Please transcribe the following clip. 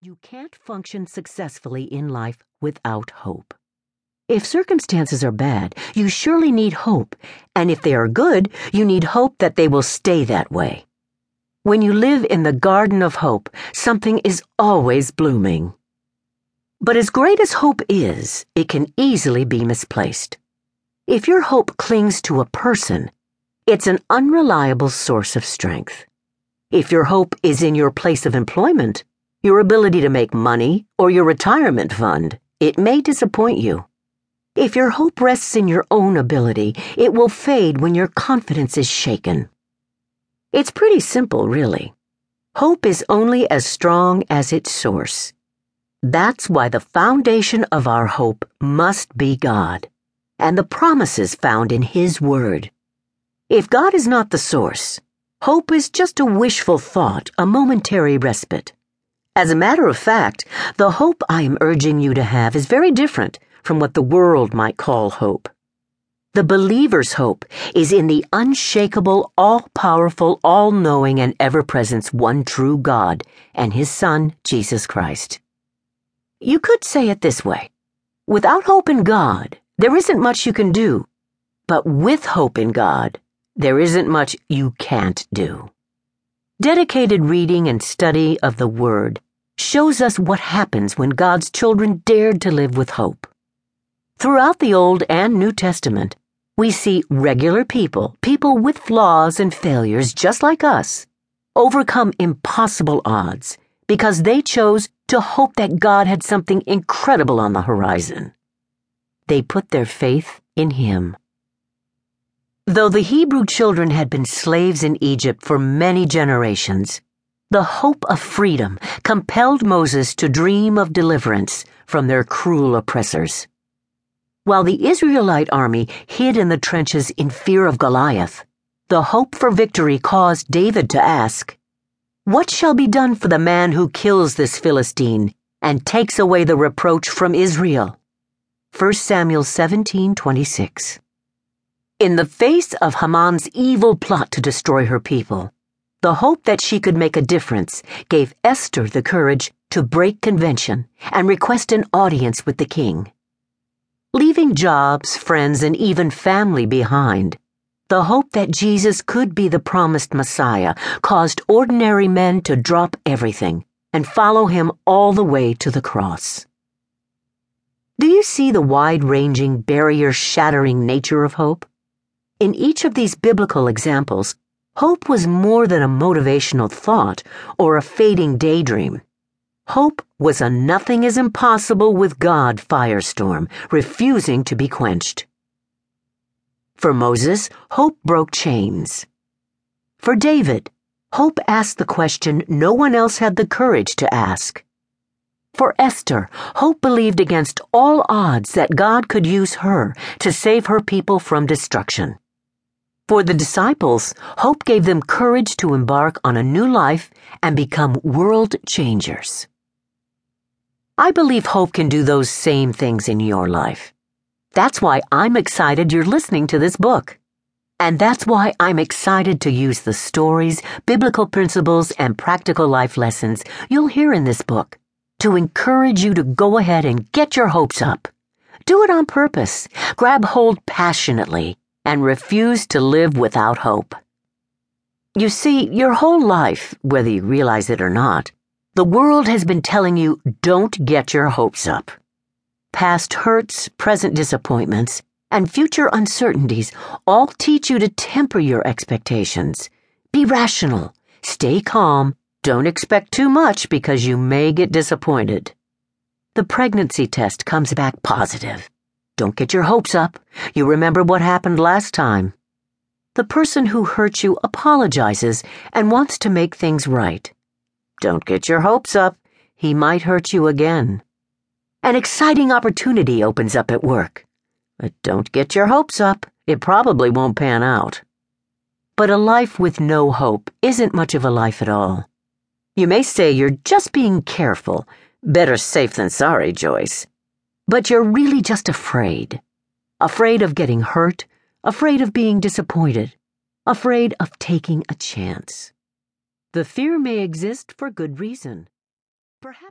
You can't function successfully in life without hope. If circumstances are bad, you surely need hope, and if they are good, you need hope that they will stay that way. When you live in the garden of hope, something is always blooming. But as great as hope is, it can easily be misplaced. If your hope clings to a person, it's an unreliable source of strength. If your hope is in your place of employment, your ability to make money, or your retirement fund, it may disappoint you. If your hope rests in your own ability, it will fade when your confidence is shaken. It's pretty simple, really. Hope is only as strong as its source. That's why the foundation of our hope must be God and the promises found in His Word. If God is not the source, hope is just a wishful thought, a momentary respite. As a matter of fact, the hope I am urging you to have is very different from what the world might call hope. The believer's hope is in the unshakable, all powerful, all knowing, and ever present one true God and His Son, Jesus Christ. You could say it this way Without hope in God, there isn't much you can do. But with hope in God, there isn't much you can't do. Dedicated reading and study of the Word shows us what happens when God's children dared to live with hope. Throughout the Old and New Testament, we see regular people, people with flaws and failures just like us, overcome impossible odds because they chose to hope that God had something incredible on the horizon. They put their faith in Him. Though the Hebrew children had been slaves in Egypt for many generations, the hope of freedom compelled Moses to dream of deliverance from their cruel oppressors. While the Israelite army hid in the trenches in fear of Goliath, the hope for victory caused David to ask, What shall be done for the man who kills this Philistine and takes away the reproach from Israel? 1 Samuel 17:26. In the face of Haman's evil plot to destroy her people, the hope that she could make a difference gave Esther the courage to break convention and request an audience with the king. Leaving jobs, friends, and even family behind, the hope that Jesus could be the promised Messiah caused ordinary men to drop everything and follow him all the way to the cross. Do you see the wide ranging, barrier shattering nature of hope? In each of these biblical examples, Hope was more than a motivational thought or a fading daydream. Hope was a nothing is impossible with God firestorm, refusing to be quenched. For Moses, hope broke chains. For David, hope asked the question no one else had the courage to ask. For Esther, hope believed against all odds that God could use her to save her people from destruction. For the disciples, hope gave them courage to embark on a new life and become world changers. I believe hope can do those same things in your life. That's why I'm excited you're listening to this book. And that's why I'm excited to use the stories, biblical principles, and practical life lessons you'll hear in this book to encourage you to go ahead and get your hopes up. Do it on purpose. Grab hold passionately and refuse to live without hope. You see, your whole life, whether you realize it or not, the world has been telling you don't get your hopes up. Past hurts, present disappointments, and future uncertainties all teach you to temper your expectations. Be rational, stay calm, don't expect too much because you may get disappointed. The pregnancy test comes back positive. Don't get your hopes up. You remember what happened last time. The person who hurt you apologizes and wants to make things right. Don't get your hopes up. He might hurt you again. An exciting opportunity opens up at work. But don't get your hopes up. It probably won't pan out. But a life with no hope isn't much of a life at all. You may say you're just being careful. Better safe than sorry, Joyce. But you're really just afraid. Afraid of getting hurt, afraid of being disappointed, afraid of taking a chance. The fear may exist for good reason. Perhaps